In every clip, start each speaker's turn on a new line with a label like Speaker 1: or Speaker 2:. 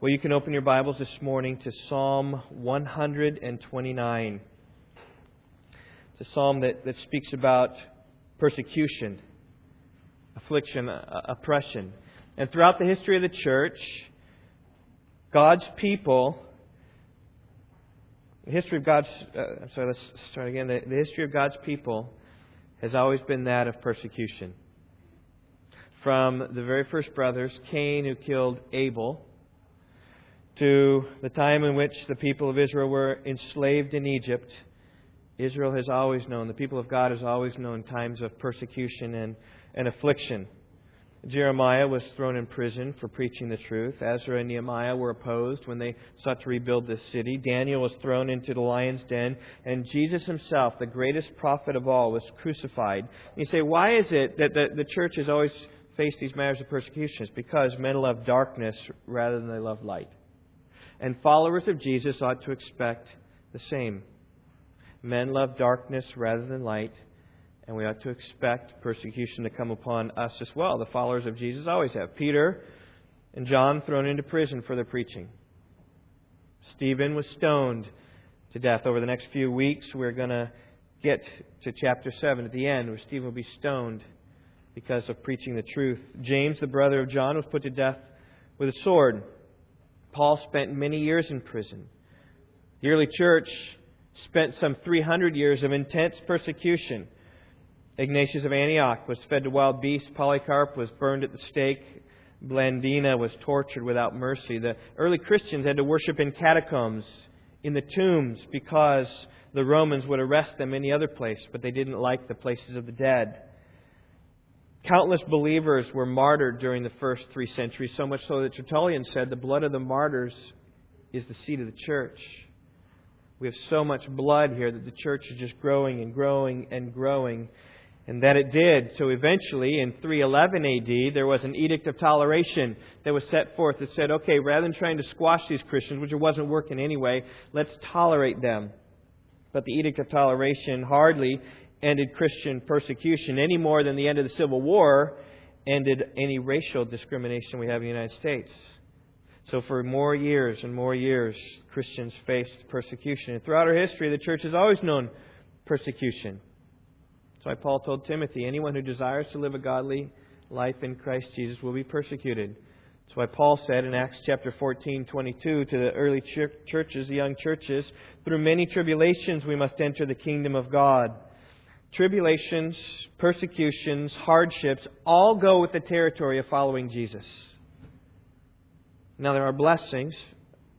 Speaker 1: Well, you can open your Bibles this morning to Psalm 129. It's a psalm that, that speaks about persecution, affliction, uh, oppression. And throughout the history of the church, God's people, the history of God's, uh, I'm sorry, let's start again. The, the history of God's people has always been that of persecution. From the very first brothers, Cain, who killed Abel, to the time in which the people of Israel were enslaved in Egypt, Israel has always known, the people of God has always known times of persecution and, and affliction. Jeremiah was thrown in prison for preaching the truth. Ezra and Nehemiah were opposed when they sought to rebuild the city. Daniel was thrown into the lion's den. And Jesus himself, the greatest prophet of all, was crucified. And you say, why is it that the, the church has always faced these matters of persecution? It's because men love darkness rather than they love light. And followers of Jesus ought to expect the same. Men love darkness rather than light and we ought to expect persecution to come upon us as well. The followers of Jesus always have. Peter and John thrown into prison for their preaching. Stephen was stoned to death. Over the next few weeks, we're going to get to chapter 7 at the end, where Stephen will be stoned because of preaching the truth. James, the brother of John, was put to death with a sword. Paul spent many years in prison. The early church spent some 300 years of intense persecution Ignatius of Antioch was fed to wild beasts. Polycarp was burned at the stake. Blandina was tortured without mercy. The early Christians had to worship in catacombs, in the tombs, because the Romans would arrest them any other place, but they didn't like the places of the dead. Countless believers were martyred during the first three centuries, so much so that Tertullian said the blood of the martyrs is the seed of the church. We have so much blood here that the church is just growing and growing and growing. And that it did. So eventually, in 311 AD, there was an edict of toleration that was set forth that said, okay, rather than trying to squash these Christians, which it wasn't working anyway, let's tolerate them. But the edict of toleration hardly ended Christian persecution any more than the end of the Civil War ended any racial discrimination we have in the United States. So for more years and more years, Christians faced persecution. And throughout our history, the church has always known persecution. That's why Paul told Timothy anyone who desires to live a godly life in Christ Jesus will be persecuted. That's why Paul said in Acts chapter 14, 22 to the early churches, the young churches, through many tribulations we must enter the kingdom of God. Tribulations, persecutions, hardships all go with the territory of following Jesus. Now there are blessings,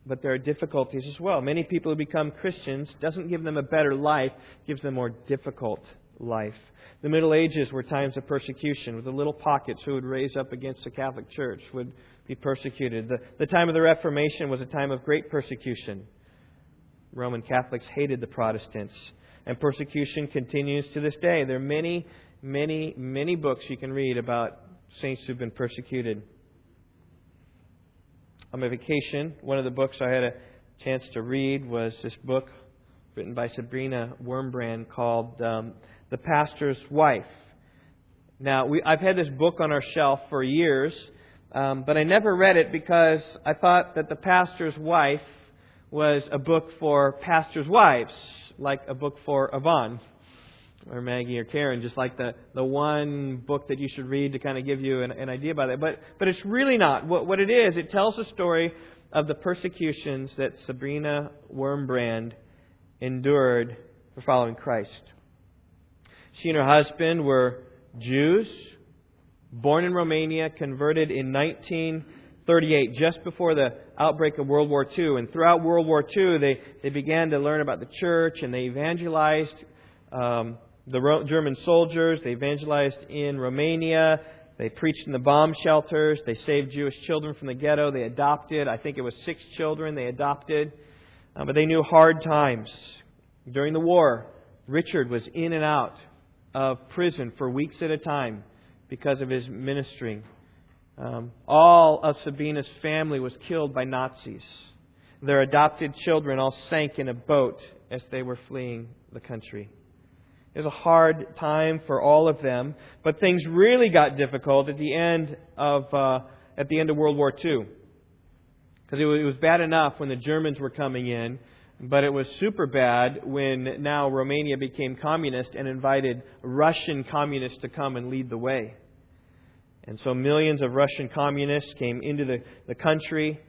Speaker 1: but there are difficulties as well. Many people who become Christians doesn't give them a better life, gives them a more difficult life. The Middle Ages were times of persecution, with the little pockets who would raise up against the Catholic Church would be persecuted. The, the time of the Reformation was a time of great persecution. Roman Catholics hated the Protestants, and persecution continues to this day. There are many, many, many books you can read about saints who've been persecuted. On my vacation, one of the books I had a chance to read was this book written by Sabrina Wurmbrand called um, the pastor's wife. Now, we, I've had this book on our shelf for years, um, but I never read it because I thought that the pastor's wife was a book for pastors' wives, like a book for Yvonne or Maggie or Karen, just like the, the one book that you should read to kind of give you an, an idea about it. But, but it's really not. What, what it is, it tells the story of the persecutions that Sabrina Wurmbrand endured for following Christ. She and her husband were Jews, born in Romania, converted in 1938, just before the outbreak of World War II. And throughout World War II, they, they began to learn about the church and they evangelized um, the German soldiers. They evangelized in Romania. They preached in the bomb shelters. They saved Jewish children from the ghetto. They adopted, I think it was six children they adopted. Uh, but they knew hard times. During the war, Richard was in and out of prison for weeks at a time because of his ministry. Um, all of Sabina's family was killed by Nazis. Their adopted children all sank in a boat as they were fleeing the country. It was a hard time for all of them, but things really got difficult at the end of uh, at the end of World War II. Because it was bad enough when the Germans were coming in, but it was super bad when now Romania became communist and invited Russian communists to come and lead the way. And so millions of Russian communists came into the, the country,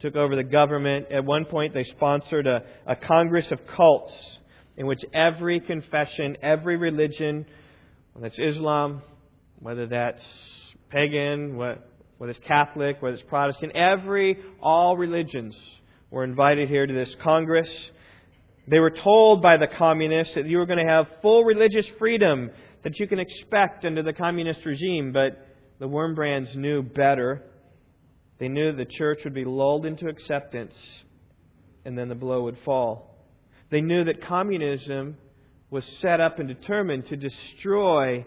Speaker 1: took over the government. At one point, they sponsored a, a congress of cults in which every confession, every religion, whether it's Islam, whether that's pagan, whether it's Catholic, whether it's Protestant, every, all religions were invited here to this Congress. They were told by the communists that you were going to have full religious freedom that you can expect under the communist regime, but the Wurmbrands knew better. They knew the church would be lulled into acceptance and then the blow would fall. They knew that communism was set up and determined to destroy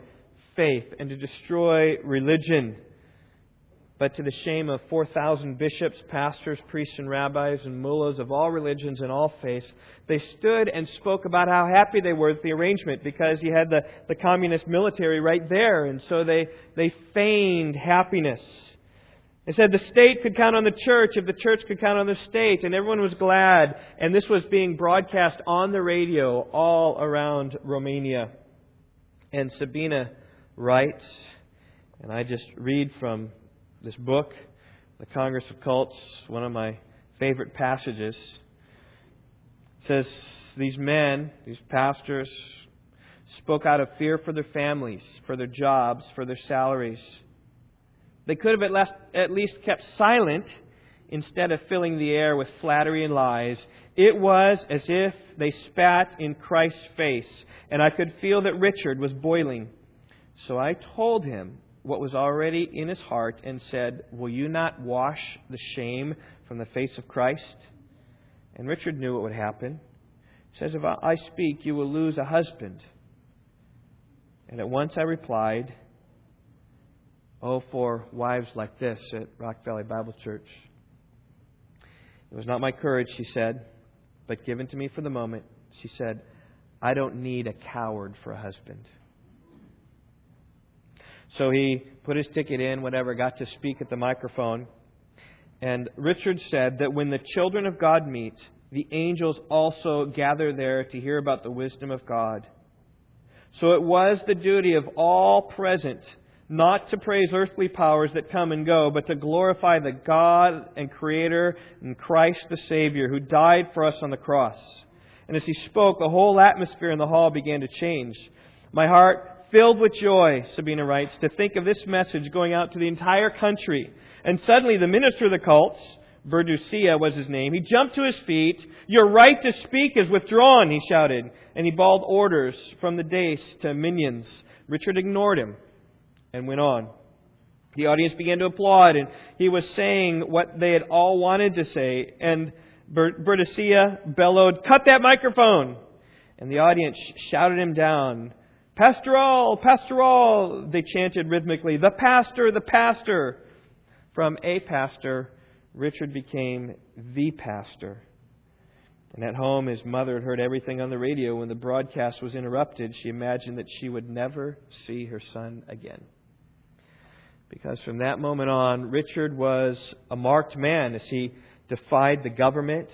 Speaker 1: faith and to destroy religion but to the shame of 4,000 bishops, pastors, priests, and rabbis, and mullahs of all religions and all faiths, they stood and spoke about how happy they were with the arrangement because you had the, the communist military right there, and so they, they feigned happiness. They said the state could count on the church if the church could count on the state, and everyone was glad. And this was being broadcast on the radio all around Romania. And Sabina writes, and I just read from this book, The Congress of Cults, one of my favorite passages. Says these men, these pastors, spoke out of fear for their families, for their jobs, for their salaries. They could have at least, at least kept silent instead of filling the air with flattery and lies. It was as if they spat in Christ's face, and I could feel that Richard was boiling. So I told him what was already in his heart and said, Will you not wash the shame from the face of Christ? And Richard knew what would happen. He says, If I speak, you will lose a husband. And at once I replied, Oh, for wives like this at Rock Valley Bible Church. It was not my courage, she said, but given to me for the moment. She said, I don't need a coward for a husband. So he put his ticket in, whatever, got to speak at the microphone. And Richard said that when the children of God meet, the angels also gather there to hear about the wisdom of God. So it was the duty of all present not to praise earthly powers that come and go, but to glorify the God and Creator and Christ the Savior who died for us on the cross. And as he spoke, the whole atmosphere in the hall began to change. My heart filled with joy, Sabina writes, to think of this message going out to the entire country. And suddenly the minister of the cults, Burducea was his name, he jumped to his feet. Your right to speak is withdrawn, he shouted. And he bawled orders from the dais to minions. Richard ignored him and went on. The audience began to applaud, and he was saying what they had all wanted to say. And Burducea bellowed, Cut that microphone! And the audience shouted him down. Pastorul, pastorul, they chanted rhythmically. The pastor, the pastor. From a pastor, Richard became the pastor. And at home, his mother had heard everything on the radio. When the broadcast was interrupted, she imagined that she would never see her son again. Because from that moment on, Richard was a marked man as he defied the government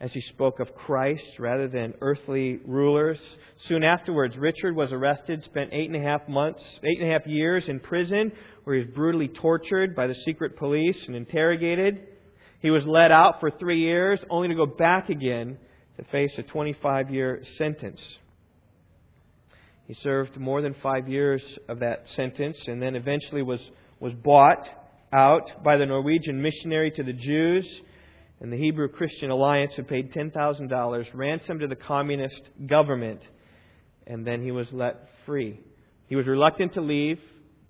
Speaker 1: as he spoke of Christ rather than earthly rulers. Soon afterwards, Richard was arrested, spent eight and a half months, eight and a half years in prison, where he was brutally tortured by the secret police and interrogated. He was let out for three years, only to go back again to face a 25 year sentence. He served more than five years of that sentence and then eventually was, was bought out by the Norwegian missionary to the Jews and the Hebrew Christian Alliance had paid $10,000 ransom to the communist government, and then he was let free. He was reluctant to leave,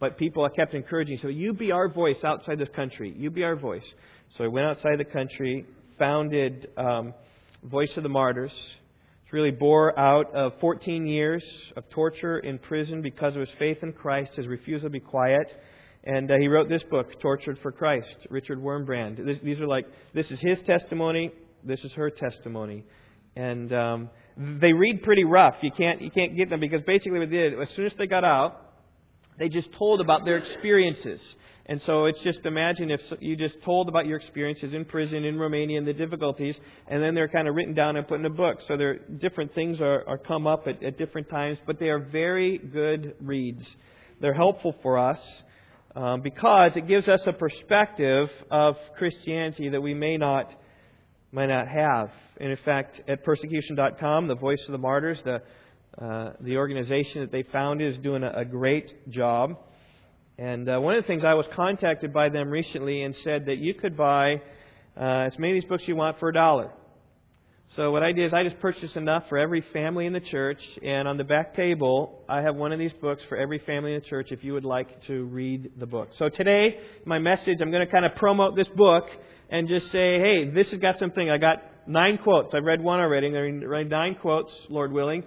Speaker 1: but people kept encouraging so you be our voice outside this country. You be our voice. So he went outside the country, founded um, Voice of the Martyrs. It really bore out of 14 years of torture in prison because of his faith in Christ, his refusal to be quiet, and uh, he wrote this book, Tortured for Christ, Richard Wurmbrand. This, these are like, this is his testimony, this is her testimony. And um, they read pretty rough. You can't, you can't get them because basically what they did, as soon as they got out, they just told about their experiences. And so it's just imagine if you just told about your experiences in prison in Romania and the difficulties, and then they're kind of written down and put in a book. So there different things are, are come up at, at different times, but they are very good reads. They're helpful for us um, because it gives us a perspective of Christianity that we may not might not have. And in fact, at persecution.com, the Voice of the Martyrs, the uh, the organization that they founded is doing a, a great job. And uh, one of the things I was contacted by them recently and said that you could buy uh, as many of these books you want for a dollar. So what I did is I just purchased enough for every family in the church, and on the back table I have one of these books for every family in the church if you would like to read the book. So today, my message, I'm going to kind of promote this book and just say, hey, this has got something. I got nine quotes. I've read one already. I'm going to read nine quotes, Lord willing.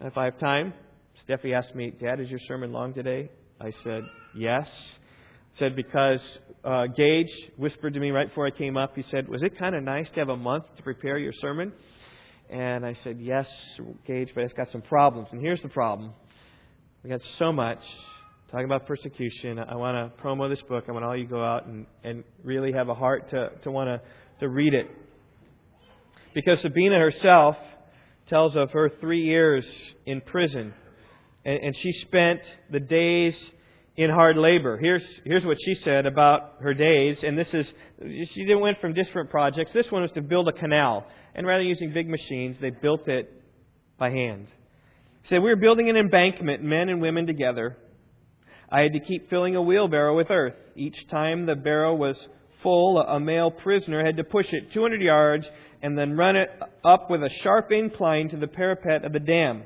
Speaker 1: If I have time, Steffi asked me, Dad, is your sermon long today? I said, Yes. Said because uh, Gage whispered to me right before I came up. He said, "Was it kind of nice to have a month to prepare your sermon?" And I said, "Yes, Gage, but it's got some problems." And here's the problem: we got so much talking about persecution. I want to promo this book. I want all you go out and, and really have a heart to, to want to, to read it. Because Sabina herself tells of her three years in prison. And, and she spent the days in hard labor. Here's, here's what she said about her days. And this is, she went from different projects. This one was to build a canal. And rather than using big machines, they built it by hand. Said, We were building an embankment, men and women together. I had to keep filling a wheelbarrow with earth. Each time the barrow was full, a male prisoner had to push it 200 yards and then run it up with a sharp incline to the parapet of the dam.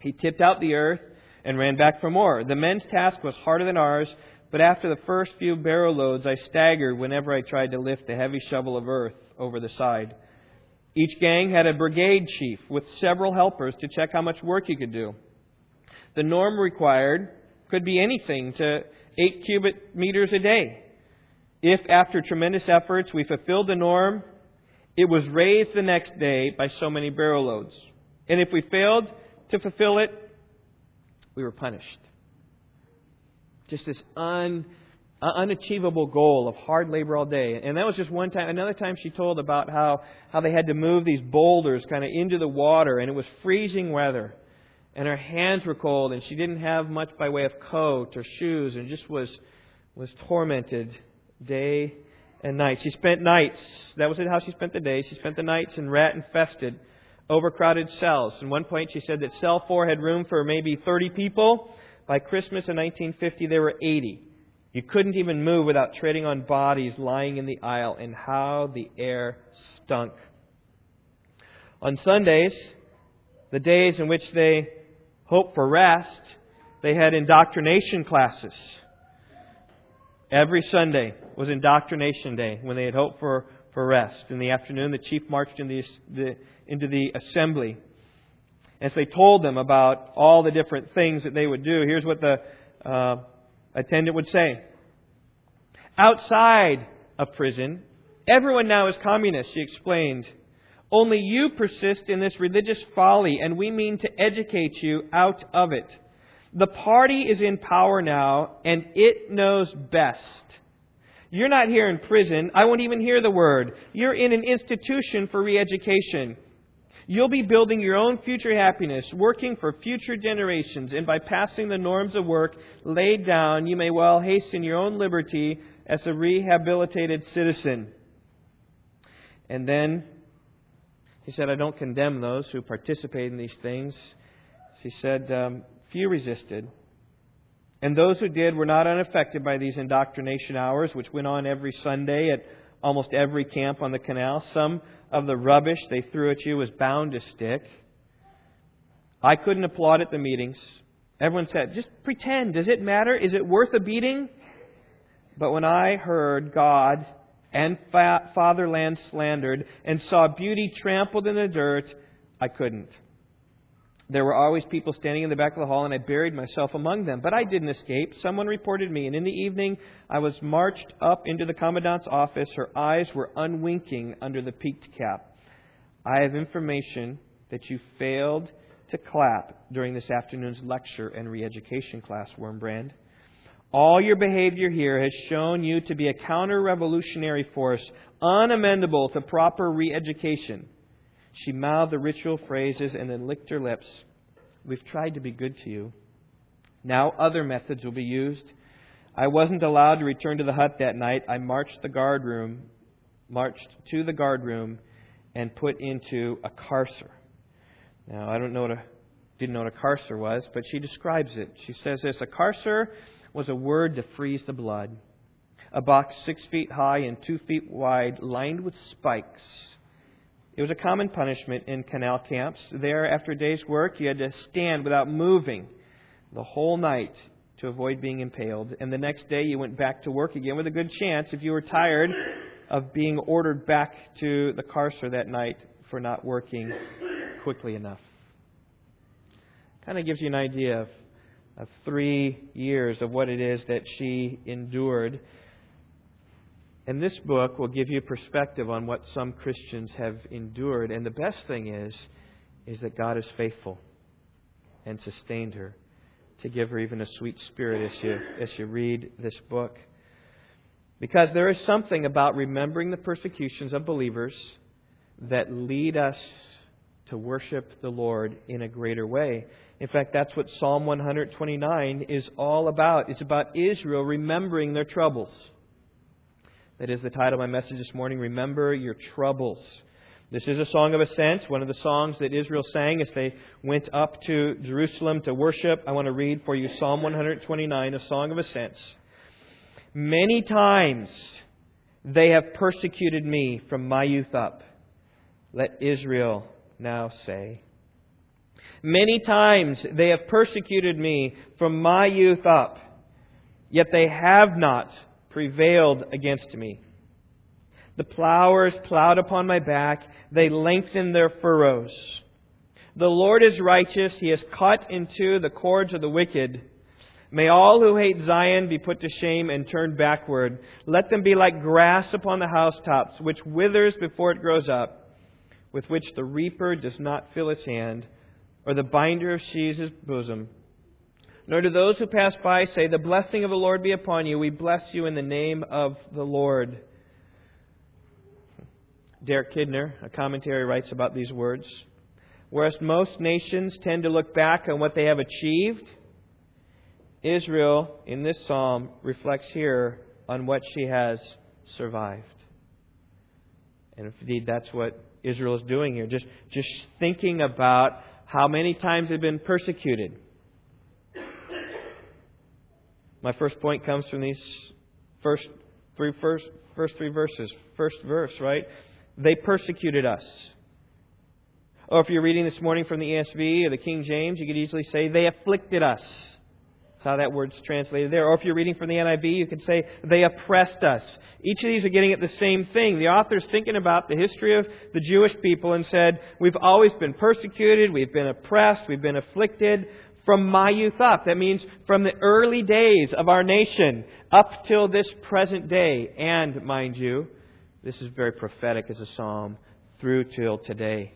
Speaker 1: He tipped out the earth and ran back for more. The men's task was harder than ours, but after the first few barrow loads, I staggered whenever I tried to lift the heavy shovel of earth over the side. Each gang had a brigade chief with several helpers to check how much work he could do. The norm required could be anything to 8 cubic meters a day. If, after tremendous efforts, we fulfilled the norm, it was raised the next day by so many barrow loads. And if we failed to fulfill it, we were punished. Just this un, uh, unachievable goal of hard labor all day. And that was just one time. Another time she told about how, how they had to move these boulders kind of into the water, and it was freezing weather. And her hands were cold, and she didn't have much by way of coat or shoes, and just was, was tormented day and night. She spent nights, that was how she spent the day. She spent the nights in rat infested, overcrowded cells. At one point, she said that cell 4 had room for maybe 30 people. By Christmas of 1950, there were 80. You couldn't even move without treading on bodies lying in the aisle, and how the air stunk. On Sundays, the days in which they hoped for rest, they had indoctrination classes. Every Sunday was indoctrination day when they had hoped for, for rest. In the afternoon, the chief marched in the, the, into the assembly. As they told them about all the different things that they would do, here's what the uh, attendant would say. Outside of prison, everyone now is communist, she explained. Only you persist in this religious folly, and we mean to educate you out of it. The party is in power now, and it knows best. You're not here in prison. I won't even hear the word. You're in an institution for re education. You'll be building your own future happiness, working for future generations, and by passing the norms of work laid down, you may well hasten your own liberty as a rehabilitated citizen. And then he said, I don't condemn those who participate in these things. He said, um, Few resisted. And those who did were not unaffected by these indoctrination hours, which went on every Sunday at almost every camp on the canal. Some of the rubbish they threw at you was bound to stick. I couldn't applaud at the meetings. Everyone said, just pretend. Does it matter? Is it worth a beating? But when I heard God and fatherland slandered and saw beauty trampled in the dirt, I couldn't. There were always people standing in the back of the hall, and I buried myself among them. But I didn't escape. Someone reported me, and in the evening I was marched up into the commandant's office. Her eyes were unwinking under the peaked cap. I have information that you failed to clap during this afternoon's lecture and re education class, Wurmbrand. All your behavior here has shown you to be a counter revolutionary force, unamendable to proper re education. She mouthed the ritual phrases and then licked her lips. We've tried to be good to you. Now other methods will be used. I wasn't allowed to return to the hut that night. I marched the guard room, marched to the guard room, and put into a carcer. Now I don't know what a didn't know what a carcer was, but she describes it. She says this: a carcer was a word to freeze the blood. A box six feet high and two feet wide, lined with spikes. It was a common punishment in canal camps. There, after a day's work, you had to stand without moving the whole night to avoid being impaled. And the next day, you went back to work again with a good chance, if you were tired, of being ordered back to the carcer that night for not working quickly enough. Kind of gives you an idea of, of three years of what it is that she endured and this book will give you perspective on what some Christians have endured. And the best thing is, is that God is faithful and sustained her to give her even a sweet spirit as you, as you read this book. Because there is something about remembering the persecutions of believers that lead us to worship the Lord in a greater way. In fact, that's what Psalm 129 is all about. It's about Israel remembering their troubles. That is the title of my message this morning Remember Your Troubles. This is a song of ascent, one of the songs that Israel sang as they went up to Jerusalem to worship. I want to read for you Psalm 129, a song of ascent. Many times they have persecuted me from my youth up. Let Israel now say. Many times they have persecuted me from my youth up, yet they have not prevailed against me. The plowers plowed upon my back, they lengthened their furrows. The Lord is righteous, he has cut into the cords of the wicked. May all who hate Zion be put to shame and turned backward. Let them be like grass upon the housetops, which withers before it grows up, with which the reaper does not fill his hand, or the binder of sheaves his bosom nor do those who pass by say, The blessing of the Lord be upon you. We bless you in the name of the Lord. Derek Kidner, a commentary, writes about these words. Whereas most nations tend to look back on what they have achieved, Israel, in this psalm, reflects here on what she has survived. And indeed, that's what Israel is doing here. Just, just thinking about how many times they've been persecuted my first point comes from these first three, first, first three verses. First verse, right? They persecuted us. Or if you're reading this morning from the ESV or the King James, you could easily say, they afflicted us. That's how that word's translated there. Or if you're reading from the NIV, you could say, they oppressed us. Each of these are getting at the same thing. The author's thinking about the history of the Jewish people and said, we've always been persecuted, we've been oppressed, we've been afflicted, from my youth up. That means from the early days of our nation up till this present day. And, mind you, this is very prophetic as a psalm, through till today.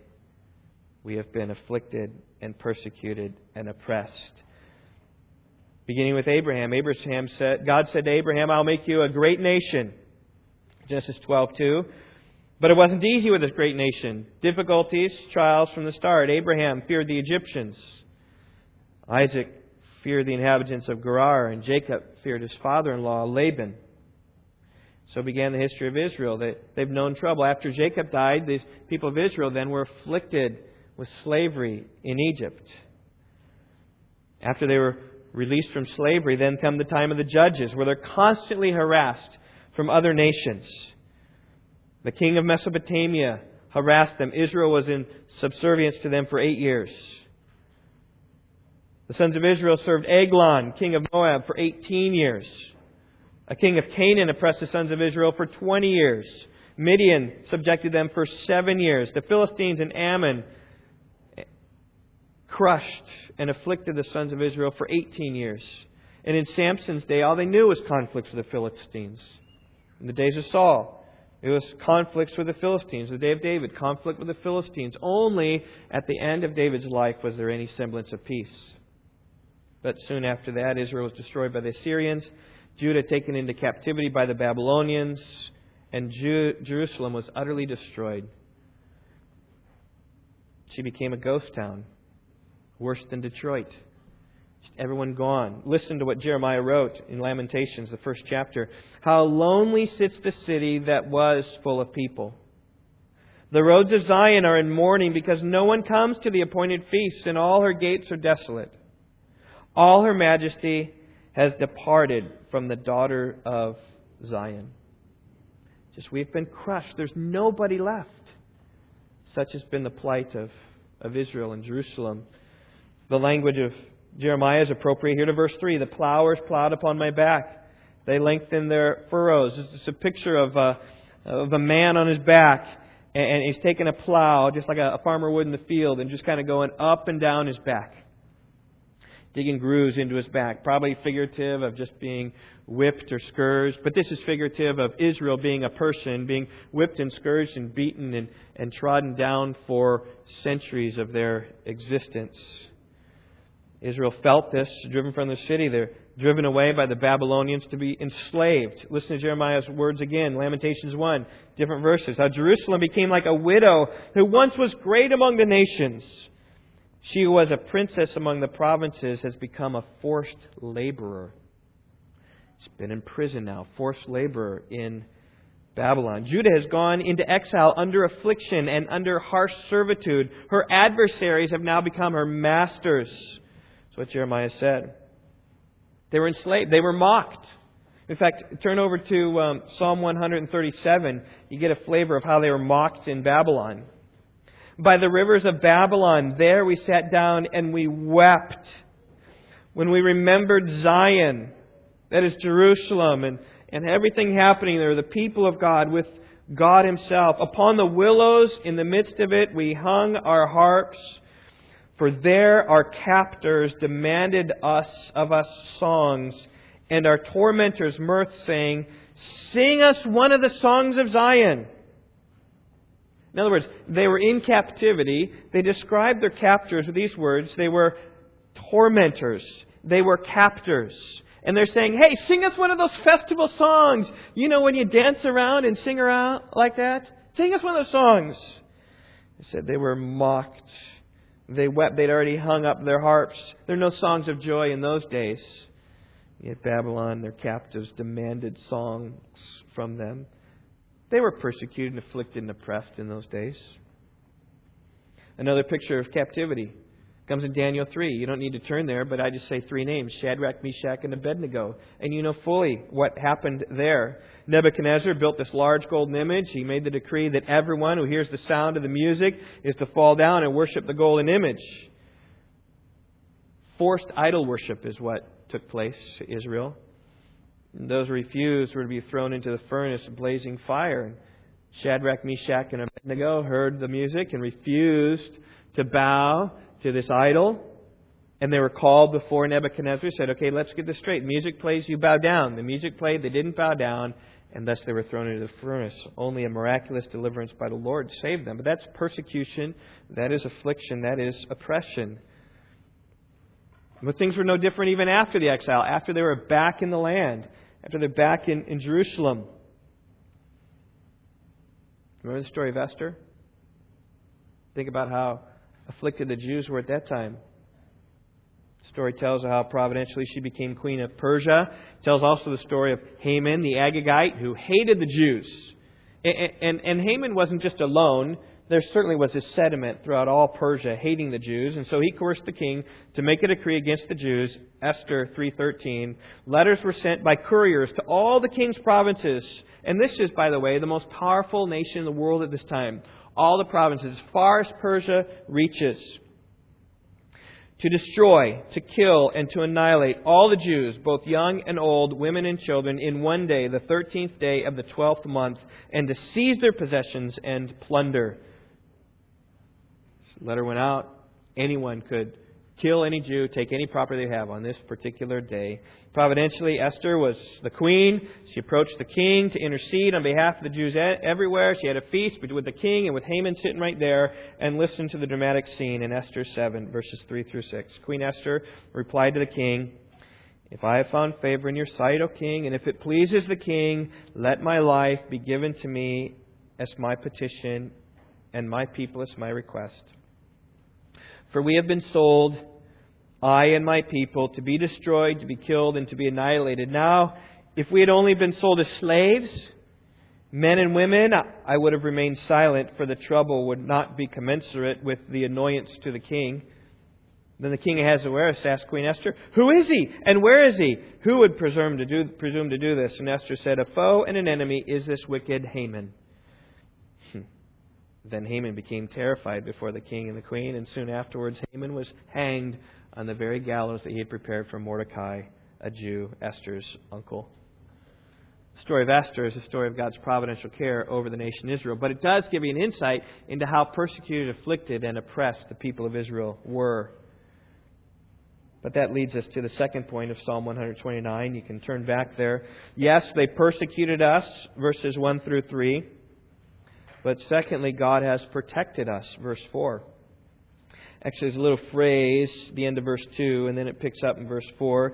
Speaker 1: We have been afflicted and persecuted and oppressed. Beginning with Abraham, Abraham said, God said to Abraham, I'll make you a great nation. Genesis 12:2. But it wasn't easy with this great nation. Difficulties, trials from the start. Abraham feared the Egyptians. Isaac feared the inhabitants of Gerar, and Jacob feared his father in law, Laban. So began the history of Israel. They, they've known trouble. After Jacob died, these people of Israel then were afflicted with slavery in Egypt. After they were released from slavery, then come the time of the judges, where they're constantly harassed from other nations. The king of Mesopotamia harassed them. Israel was in subservience to them for eight years. The sons of Israel served Eglon, king of Moab, for 18 years. A king of Canaan oppressed the sons of Israel for 20 years. Midian subjected them for seven years. The Philistines and Ammon crushed and afflicted the sons of Israel for 18 years. And in Samson's day, all they knew was conflicts with the Philistines. In the days of Saul, it was conflicts with the Philistines. The day of David, conflict with the Philistines. Only at the end of David's life was there any semblance of peace. But soon after that, Israel was destroyed by the Assyrians, Judah taken into captivity by the Babylonians, and Ju- Jerusalem was utterly destroyed. She became a ghost town, worse than Detroit. Everyone gone. Listen to what Jeremiah wrote in Lamentations, the first chapter. How lonely sits the city that was full of people. The roads of Zion are in mourning because no one comes to the appointed feasts, and all her gates are desolate. All her majesty has departed from the daughter of Zion. Just we've been crushed. There's nobody left. Such has been the plight of, of Israel and Jerusalem. The language of Jeremiah is appropriate here to verse 3. The plowers plowed upon my back. They lengthened their furrows. It's a picture of a, of a man on his back, and he's taking a plow, just like a farmer would in the field, and just kind of going up and down his back digging grooves into his back. Probably figurative of just being whipped or scourged. But this is figurative of Israel being a person, being whipped and scourged and beaten and, and trodden down for centuries of their existence. Israel felt this, driven from the city. They're driven away by the Babylonians to be enslaved. Listen to Jeremiah's words again, Lamentations 1, different verses. How Jerusalem became like a widow who once was great among the nations she who was a princess among the provinces has become a forced laborer. She's been in prison now, forced laborer in Babylon. Judah has gone into exile under affliction and under harsh servitude. Her adversaries have now become her masters. That's what Jeremiah said. They were enslaved, they were mocked. In fact, turn over to um, Psalm 137. You get a flavor of how they were mocked in Babylon by the rivers of Babylon. There we sat down and we wept. When we remembered Zion, that is Jerusalem, and, and everything happening there, the people of God with God Himself. Upon the willows in the midst of it, we hung our harps, for there our captors demanded us of us songs, and our tormentors mirth, saying, Sing us one of the songs of Zion. In other words, they were in captivity. They described their captors with these words. They were tormentors. They were captors. And they're saying, hey, sing us one of those festival songs. You know when you dance around and sing around like that? Sing us one of those songs. They said they were mocked. They wept. They'd already hung up their harps. There are no songs of joy in those days. Yet Babylon, their captives, demanded songs from them. They were persecuted, and afflicted, and oppressed in those days. Another picture of captivity comes in Daniel 3. You don't need to turn there, but I just say three names Shadrach, Meshach, and Abednego. And you know fully what happened there. Nebuchadnezzar built this large golden image. He made the decree that everyone who hears the sound of the music is to fall down and worship the golden image. Forced idol worship is what took place to Israel. And those who refused were to be thrown into the furnace of blazing fire. And Shadrach, Meshach, and Abednego heard the music and refused to bow to this idol. And they were called before Nebuchadnezzar, said, Okay, let's get this straight. Music plays, you bow down. The music played, they didn't bow down, and thus they were thrown into the furnace. Only a miraculous deliverance by the Lord saved them. But that's persecution, that is affliction, that is oppression. But things were no different even after the exile, after they were back in the land after they're back in, in Jerusalem. Remember the story of Esther? Think about how afflicted the Jews were at that time. The story tells how providentially she became queen of Persia. It tells also the story of Haman, the Agagite, who hated the Jews. And, and, and Haman wasn't just alone there certainly was this sentiment throughout all Persia hating the Jews, and so he coerced the king to make a decree against the Jews. Esther 3:13. Letters were sent by couriers to all the king's provinces, and this is, by the way, the most powerful nation in the world at this time. All the provinces, as far as Persia reaches, to destroy, to kill, and to annihilate all the Jews, both young and old, women and children, in one day, the thirteenth day of the twelfth month, and to seize their possessions and plunder letter went out. Anyone could kill any Jew, take any property they have on this particular day. Providentially, Esther was the queen. She approached the king to intercede on behalf of the Jews everywhere. She had a feast with the king and with Haman sitting right there and listened to the dramatic scene in Esther 7, verses 3 through 6. Queen Esther replied to the king, If I have found favor in your sight, O king, and if it pleases the king, let my life be given to me as my petition and my people as my request. For we have been sold, I and my people, to be destroyed, to be killed, and to be annihilated. Now, if we had only been sold as slaves, men and women, I would have remained silent, for the trouble would not be commensurate with the annoyance to the king. Then the king Ahasuerus asked Queen Esther, Who is he? And where is he? Who would presume to do, presume to do this? And Esther said, A foe and an enemy is this wicked Haman. Then Haman became terrified before the king and the queen, and soon afterwards Haman was hanged on the very gallows that he had prepared for Mordecai, a Jew, Esther's uncle. The story of Esther is a story of God's providential care over the nation Israel, but it does give you an insight into how persecuted, afflicted, and oppressed the people of Israel were. But that leads us to the second point of Psalm 129. You can turn back there. Yes, they persecuted us, verses 1 through 3. But secondly, God has protected us, verse 4. Actually, there's a little phrase, the end of verse 2, and then it picks up in verse 4.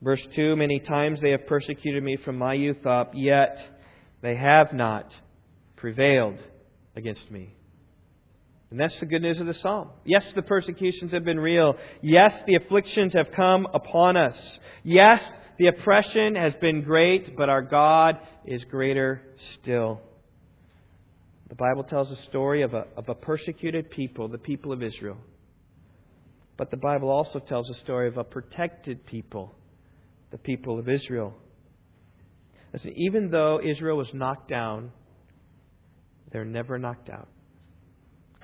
Speaker 1: Verse 2 Many times they have persecuted me from my youth up, yet they have not prevailed against me. And that's the good news of the psalm. Yes, the persecutions have been real. Yes, the afflictions have come upon us. Yes, the oppression has been great, but our God is greater still. The Bible tells a story of a, of a persecuted people, the people of Israel. But the Bible also tells a story of a protected people, the people of Israel. Listen, even though Israel was knocked down, they're never knocked out.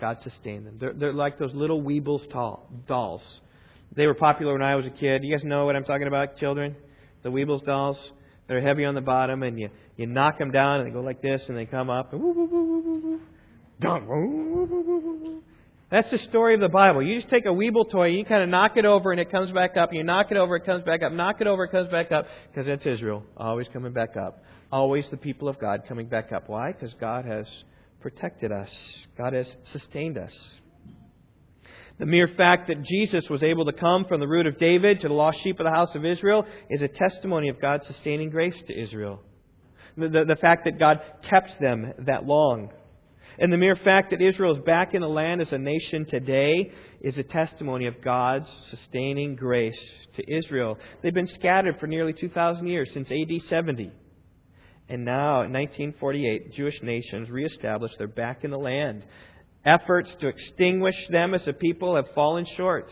Speaker 1: God sustained them. They're, they're like those little Weebles tall, dolls. They were popular when I was a kid. You guys know what I'm talking about, children? The Weebles dolls. They're heavy on the bottom, and you, you knock them down, and they go like this, and they come up. And woo, woo, woo, woo, That's the story of the Bible. You just take a Weeble toy, you kind of knock it over, and it comes back up. You knock it over, it comes back up. Knock it over, it comes back up. Because that's Israel, always coming back up. Always the people of God coming back up. Why? Because God has protected us. God has sustained us. The mere fact that Jesus was able to come from the root of David to the lost sheep of the house of Israel is a testimony of God's sustaining grace to Israel. The, the, fact that God kept them that long. And the mere fact that Israel is back in the land as a nation today is a testimony of God's sustaining grace to Israel. They've been scattered for nearly 2,000 years, since AD 70. And now, in 1948, Jewish nations reestablished. They're back in the land. Efforts to extinguish them as a people have fallen short.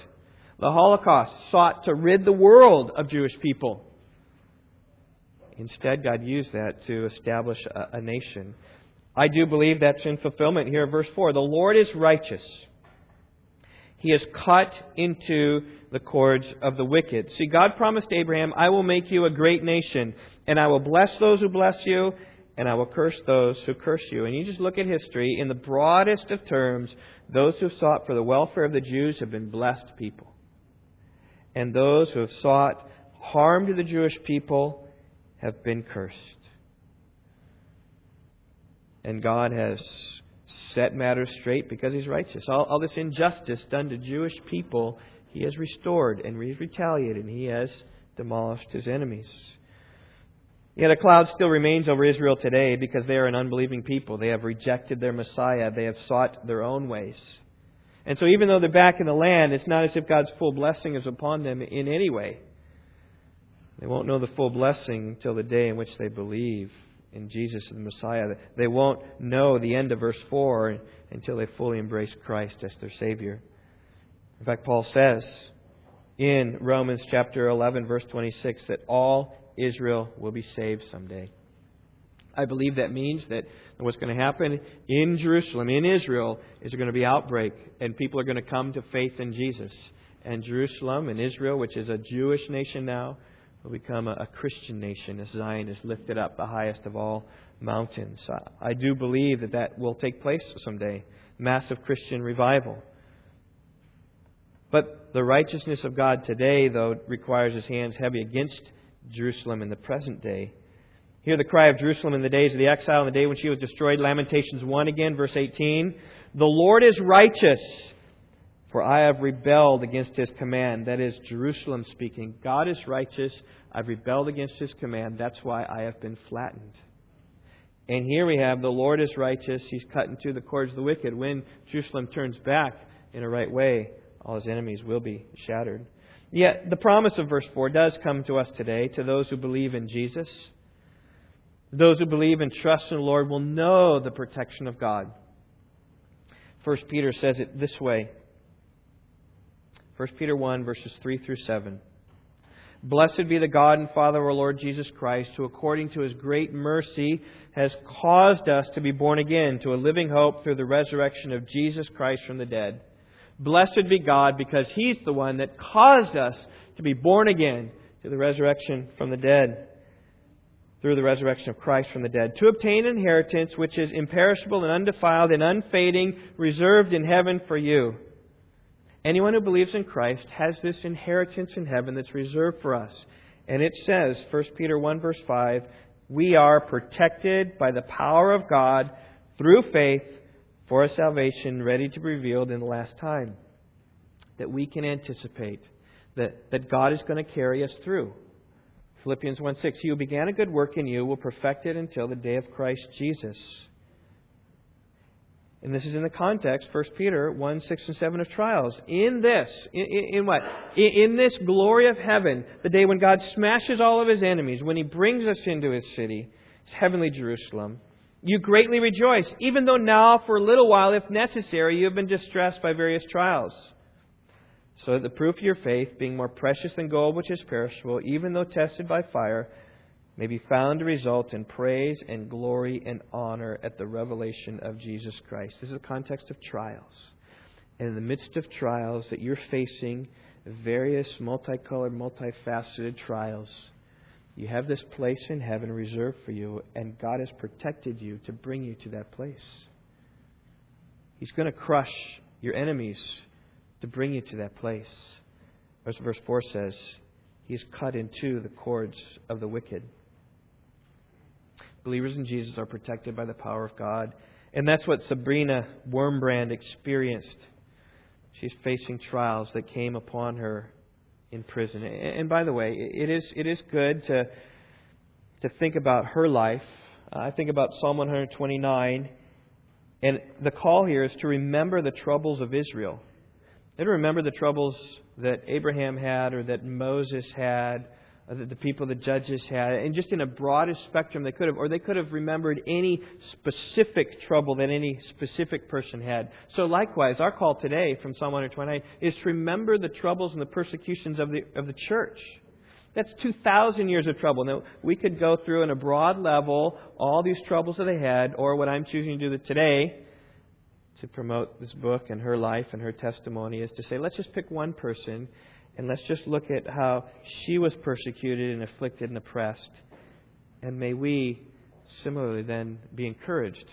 Speaker 1: The Holocaust sought to rid the world of Jewish people. Instead, God used that to establish a, a nation. I do believe that's in fulfillment here verse 4. The Lord is righteous. He has cut into the cords of the wicked. See, God promised Abraham, I will make you a great nation, and I will bless those who bless you, and I will curse those who curse you. And you just look at history, in the broadest of terms, those who have sought for the welfare of the Jews have been blessed people. And those who have sought harm to the Jewish people have been cursed. And God has set matters straight because He's righteous. All, all this injustice done to Jewish people, He has restored and He's retaliated and He has demolished His enemies. Yet a cloud still remains over Israel today because they are an unbelieving people. They have rejected their Messiah. They have sought their own ways. And so even though they're back in the land, it's not as if God's full blessing is upon them in any way. They won't know the full blessing until the day in which they believe in Jesus and the Messiah. They won't know the end of verse 4 until they fully embrace Christ as their Savior. In fact, Paul says in Romans chapter 11, verse 26, that all Israel will be saved someday. I believe that means that what's going to happen in Jerusalem, in Israel, is going to be outbreak, and people are going to come to faith in Jesus. And Jerusalem and Israel, which is a Jewish nation now, will become a, a Christian nation as Zion is lifted up, the highest of all mountains. I, I do believe that that will take place someday. Massive Christian revival. But the righteousness of God today, though, requires his hands heavy against Jerusalem in the present day. Hear the cry of Jerusalem in the days of the exile, in the day when she was destroyed. Lamentations 1 again, verse 18. The Lord is righteous, for I have rebelled against his command. That is Jerusalem speaking. God is righteous. I've rebelled against his command. That's why I have been flattened. And here we have the Lord is righteous. He's cut into the cords of the wicked. When Jerusalem turns back in a right way, all his enemies will be shattered. Yet the promise of verse 4 does come to us today to those who believe in Jesus. Those who believe and trust in the Lord will know the protection of God. 1 Peter says it this way 1 Peter 1, verses 3 through 7. Blessed be the God and Father of our Lord Jesus Christ, who according to his great mercy has caused us to be born again to a living hope through the resurrection of Jesus Christ from the dead. Blessed be God because he's the one that caused us to be born again to the resurrection from the dead through the resurrection of Christ from the dead, to obtain an inheritance which is imperishable and undefiled and unfading, reserved in heaven for you Anyone who believes in Christ has this inheritance in heaven that's reserved for us. And it says, 1 Peter 1, verse 5, we are protected by the power of God through faith for a salvation ready to be revealed in the last time. That we can anticipate that, that God is going to carry us through. Philippians 1 6, He who began a good work in you will perfect it until the day of Christ Jesus. And this is in the context, 1 Peter 1, 6 and 7 of trials. In this, in, in what? In, in, this glory of heaven, the day when God smashes all of his enemies, when he brings us into his city, his heavenly Jerusalem, you greatly rejoice, even though now, for a little while, if necessary, you have been distressed by various trials. So that the proof of your faith, being more precious than gold which is perishable, even though tested by fire, may be found to result in praise and glory and honor at the revelation of Jesus Christ. This is a context of trials. And in the midst of trials that you're facing, various multicolored, multifaceted trials, you have this place in heaven reserved for you, and God has protected you to bring you to that place. He's going to crush your enemies to bring you to that place. As verse 4 says, He's cut in two the cords of the wicked. Believers in Jesus are protected by the power of God. And that's what Sabina Wurmbrand experienced. She's facing trials that came upon her in prison. And by the way, it is, it is good to, to think about her life. I think about Psalm 129. And the call here is to remember the troubles of Israel. And remember the troubles that Abraham had or that Moses had uh, that the people, the judges had, and just in a broadest spectrum they could have, or they could have remembered any specific trouble that any specific person had. So likewise, our call today from Psalm 129 is to remember the troubles and the persecutions of the, of the church. That's 2,000 years of trouble. Now, we could go through in a broad level all these troubles that they had, or what I'm choosing to do today to promote this book and her life and her testimony is to say, let's just pick one person and let's just look at how she was persecuted and afflicted and oppressed. And may we similarly then be encouraged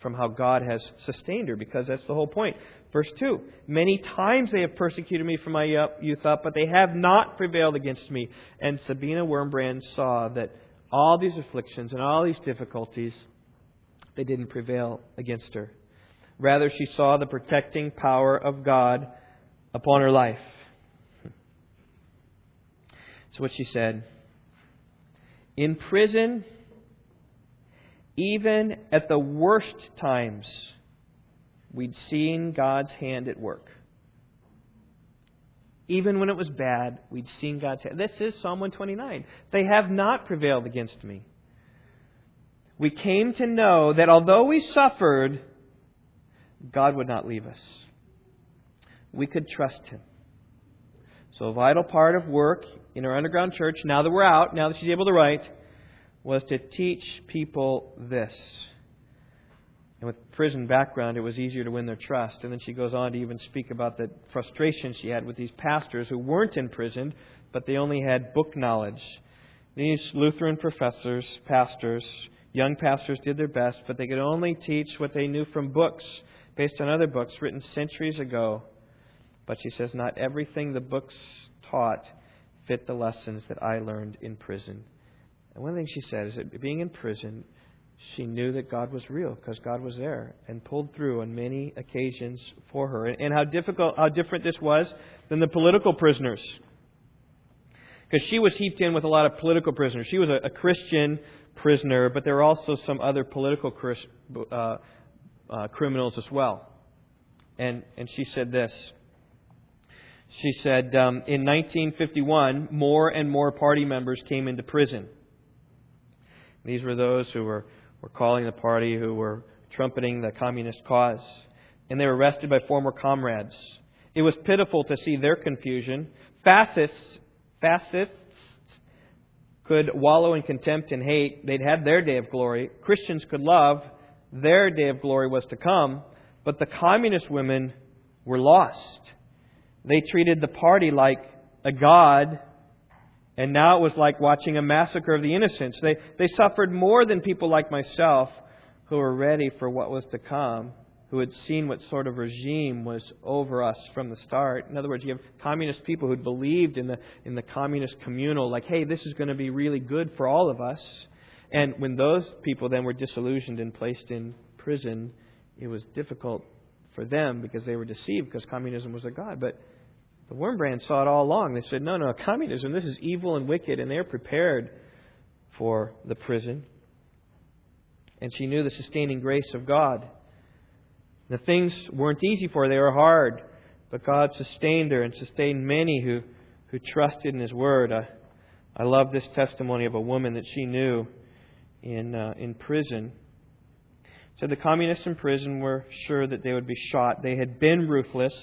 Speaker 1: from how God has sustained her, because that's the whole point. Verse 2 Many times they have persecuted me from my youth up, but they have not prevailed against me. And Sabina Wurmbrand saw that all these afflictions and all these difficulties, they didn't prevail against her. Rather, she saw the protecting power of God upon her life. That's what she said. In prison, even at the worst times, we'd seen God's hand at work. Even when it was bad, we'd seen God's hand. This is Psalm 129. They have not prevailed against me. We came to know that although we suffered, God would not leave us. We could trust Him. So, a vital part of work in our underground church, now that we're out, now that she's able to write, was to teach people this. And with prison background, it was easier to win their trust. And then she goes on to even speak about the frustration she had with these pastors who weren't imprisoned, but they only had book knowledge. These Lutheran professors, pastors, young pastors did their best, but they could only teach what they knew from books based on other books written centuries ago But she says, Not everything the books taught fit the lessons that I learned in prison. And one thing she said is that being in prison, she knew that God was real because God was there and pulled through on many occasions for her. And, and how difficult, how different this was than the political prisoners. Because she was heaped in with a lot of political prisoners. She was a, a Christian prisoner, but there were also some other political uh, uh, criminals as well. And, and she said this. She said, um, in 1951, more and more party members came into prison. These were those who were, were calling the party, who were trumpeting the communist cause. And they were arrested by former comrades. It was pitiful to see their confusion. Fascists, fascists could wallow in contempt and hate. They'd had their day of glory. Christians could love. Their day of glory was to come. But the communist women were lost. They treated the party like a god, and now it was like watching a massacre of the innocents. They, they suffered more than people like myself who were ready for what was to come, who had seen what sort of regime was over us from the start. In other words, you have communist people who believed in the, in the communist communal, like, hey, this is going to be really good for all of us. And when those people then were disillusioned and placed in prison, it was difficult for them because they were deceived because communism was a god. But the Wurmbrand saw it all along. They said, no, no, communism, this is evil and wicked, and they're prepared for the prison. And she knew the sustaining grace of God. The things weren't easy for her, they were hard. But God sustained her and sustained many who, who trusted in His Word. I, I love this testimony of a woman that she knew in, uh, in prison. So the communists in prison were sure that they would be shot. They had been ruthless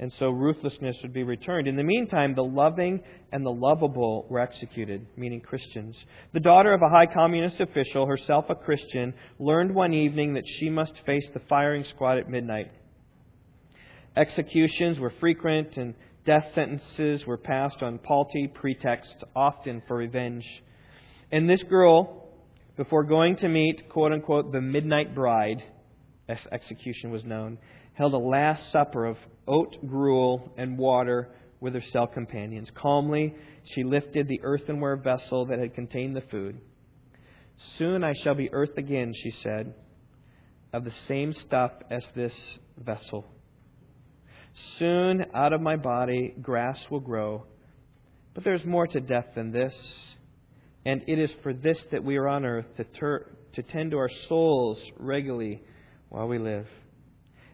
Speaker 1: and so ruthlessness would be returned. In the meantime, the loving and the lovable were executed, meaning Christians. The daughter of a high communist official, herself a Christian, learned one evening that she must face the firing squad at midnight. Executions were frequent, and death sentences were passed on paltry pretexts, often for revenge. And this girl, before going to meet, quote unquote, the midnight bride, as execution was known, held a last supper of oat gruel and water with her cell companions. Calmly, she lifted the earthenware vessel that had contained the food. Soon I shall be earth again, she said, of the same stuff as this vessel. Soon out of my body grass will grow. But there's more to death than this. And it is for this that we are on earth, to, ter- to tend to our souls regularly while we live.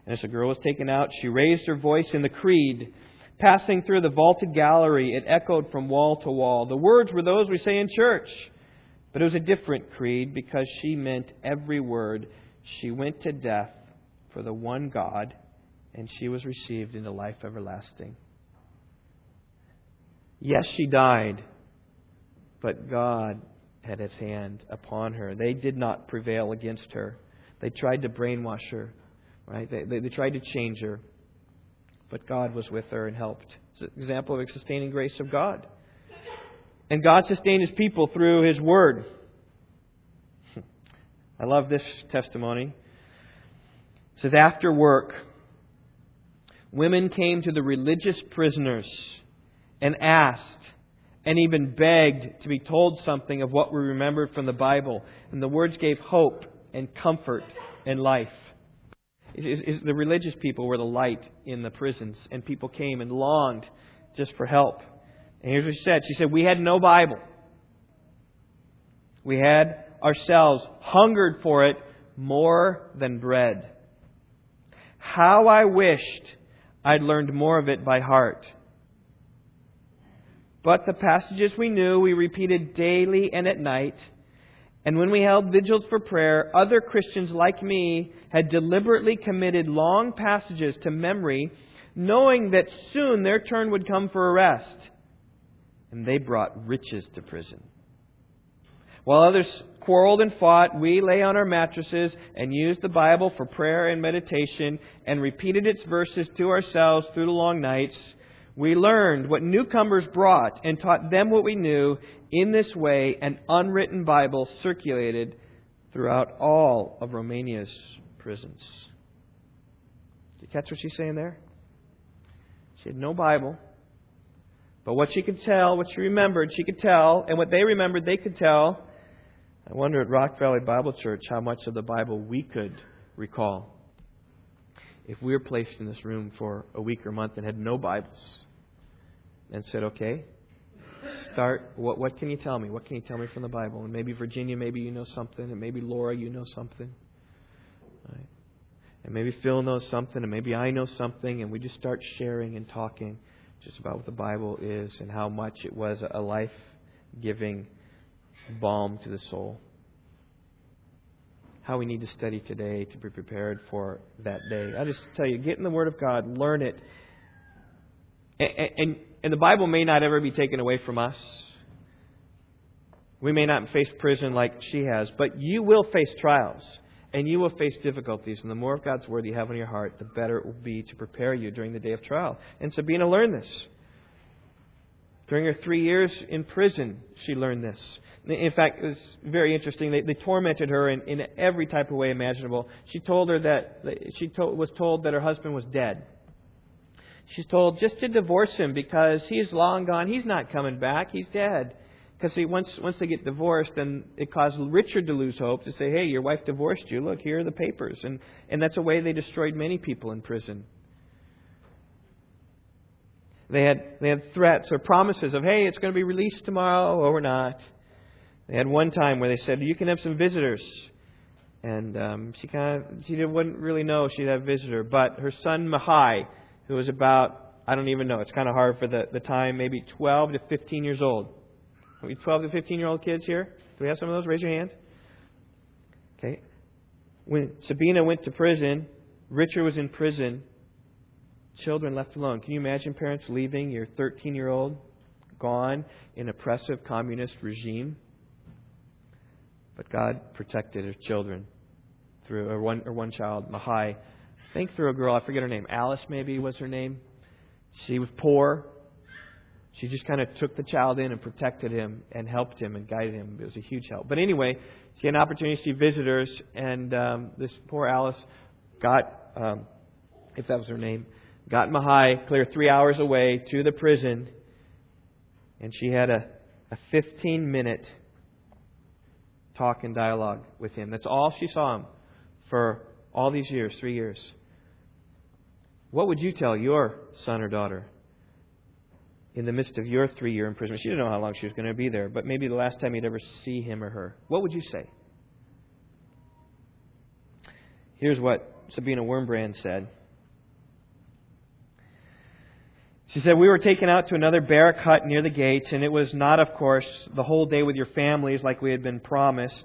Speaker 1: And as the girl was taken out, she raised her voice in the creed. Passing through the vaulted gallery, it echoed from wall to wall. The words were those we say in church, but it was a different creed because she meant every word. She went to death for the one God, and she was received into life everlasting. Yes, she died, but God had his hand upon her. They did not prevail against her. They tried to brainwash her. Right? They, they, they tried to change her, but God was with her and helped. It's an example of the sustaining grace of God. And God sustained his people through his word. I love this testimony. It says, After work, women came to the religious prisoners and asked and even begged to be told something of what we remembered from the Bible. And the words gave hope and comfort and life is, the religious people were the light in the prisons, and people came and longed just for help. And here's what she said She said, We had no Bible. We had ourselves hungered for it more than bread. How I wished I'd learned more of it by heart. But the passages we knew, we repeated daily and at night and when we held vigils for prayer, other Christians like me had deliberately committed long passages to memory, knowing that soon their turn would come for arrest. And they brought riches to prison. While others quarreled and fought, we lay on our mattresses and used the Bible for prayer and meditation and repeated its verses to ourselves through the long nights. We learned what newcomers brought and taught them what we knew. In this way, an unwritten Bible circulated throughout all of Romania's prisons. Do you catch what she's saying there? She had no Bible. But what she could tell, what she remembered, she could tell, and what they remembered, they could tell. I wonder at Rock Valley Bible Church how much of the Bible we could recall if we were placed in this room for a week or month and had no Bibles and said, okay, start, what, what can you tell me? What can you tell me from the Bible? And maybe Virginia, maybe you know something, and maybe Laura, you know something. Right? And maybe Phil knows something, and maybe I know something, and we just start sharing and talking just about what the Bible is and how much it was a life giving balm to the soul. How we need to study today to be prepared for that day. I just tell you, get in the Word of God, learn it. And, and, and the Bible may not ever be taken away from us. We may not face prison like she has, but you will face trials and you will face difficulties. And the more of God's Word you have in your heart, the better it will be to prepare you during the day of trial. And Sabina learned this. During her three years in prison, she learned this. In fact, it was very interesting. They, they tormented her in, in every type of way imaginable. She told her that she told, was told that her husband was dead. She's told just to divorce him because he's long gone. He's not coming back. He's dead. Because see, once once they get divorced, then it caused Richard to lose hope to say, "Hey, your wife divorced you. Look, here are the papers." And and that's a way they destroyed many people in prison. They had they had threats or promises of, "Hey, it's going to be released tomorrow, or we're not." They had one time where they said, "You can have some visitors," and um, she kind of she wouldn't really know she'd have a visitor. But her son Mihai, who was about I don't even know, it's kind of hard for the the time, maybe 12 to 15 years old Are we 12 to 15 year old kids here? Do we have some of those? Raise your hand. Okay. When Sabina went to prison, Richard was in prison, children left alone. Can you imagine parents leaving your 13 year old gone in oppressive communist regime? But God protected his children through, or one, or one child, Mihai. I think through a girl, I forget her name, Alice maybe was her name. She was poor, she just kind of took the child in and protected him and helped him and guided him. It was a huge help. But anyway, she had an opportunity to see visitors, and um, this poor Alice got, um, if that was her name, got Mihai clear three hours away to the prison, and she had a, a 15 minute talk and dialogue with him. That's all she saw him for all these years, three years. What would you tell your son or daughter? in the midst of your three year imprisonment. She didn't know how long she was going to be there, but maybe the last time you'd ever see him or her. What would you say? Here's what Sabina Wurmbrand said. She said, We were taken out to another barrack hut near the gates, and it was not, of course, the whole day with your families like we had been promised.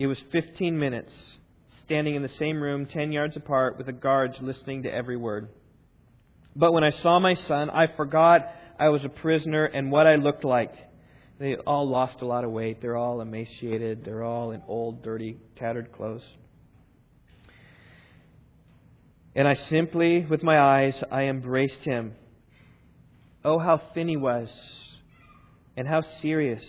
Speaker 1: It was 15 minutes, standing in the same room, 10 yards apart, with the guards listening to every word. But when I saw my son, I forgot I was a prisoner and what I looked like. They all lost a lot of weight. They're all emaciated. They're all in old, dirty, tattered clothes. And I simply, with my eyes, I embraced him. Oh, how thin he was, and how serious.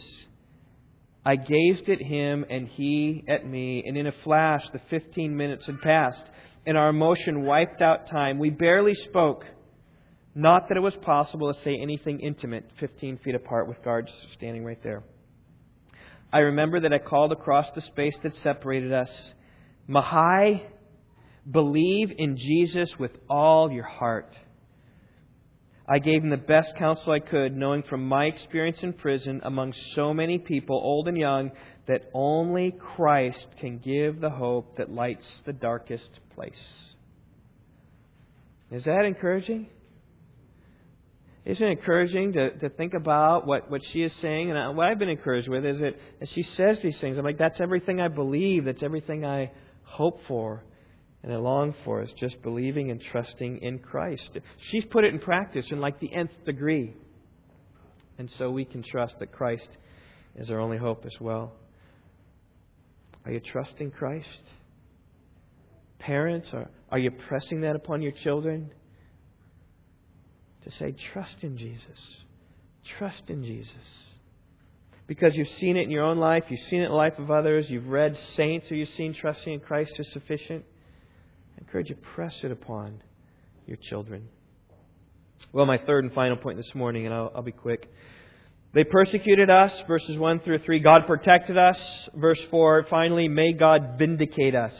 Speaker 1: I gazed at him, and he at me, and in a flash, the 15 minutes had passed, and our emotion wiped out time. We barely spoke. Not that it was possible to say anything intimate 15 feet apart with guards standing right there. I remember that I called across the space that separated us Mihai, believe in Jesus with all your heart. I gave him the best counsel I could, knowing from my experience in prison among so many people, old and young, that only Christ can give the hope that lights the darkest place. Is that encouraging? Isn't it encouraging to, to think about what, what she is saying? And what I've been encouraged with is that as she says these things, I'm like, that's everything I believe. That's everything I hope for and I long for is just believing and trusting in Christ. She's put it in practice in like the nth degree. And so we can trust that Christ is our only hope as well. Are you trusting Christ? Parents, are, are you pressing that upon your children? to say, trust in Jesus. Trust in Jesus. Because you've seen it in your own life, you've seen it in the life of others, you've read saints who you've seen trusting in Christ is sufficient. I encourage you, press it upon your children. Well, my third and final point this morning, and I'll, I'll be quick. They persecuted us, verses 1 through 3. God protected us, verse 4. Finally, may God vindicate us.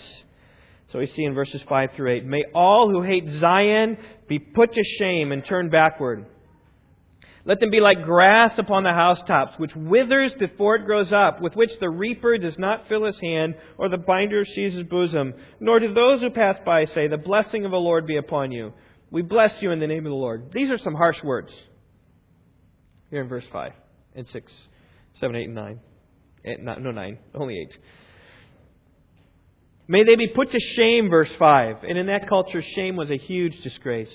Speaker 1: So we see in verses 5 through 8. May all who hate Zion be put to shame and turn backward. Let them be like grass upon the housetops, which withers before it grows up, with which the reaper does not fill his hand, or the binder sheathes his bosom. Nor do those who pass by say, The blessing of the Lord be upon you. We bless you in the name of the Lord. These are some harsh words. Here in verse 5 and 6, 7, 8, and 9. Eh, no, 9, only 8. May they be put to shame, verse 5. And in that culture, shame was a huge disgrace.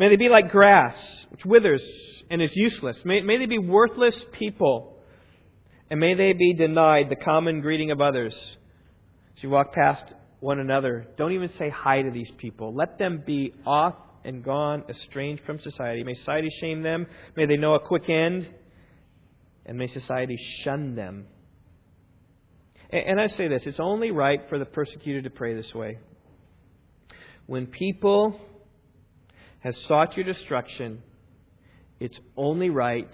Speaker 1: May they be like grass, which withers and is useless. May, may they be worthless people. And may they be denied the common greeting of others. As you walk past one another, don't even say hi to these people. Let them be off and gone, estranged from society. May society shame them. May they know a quick end. And may society shun them. And I say this it's only right for the persecuted to pray this way. When people has sought your destruction, it's only right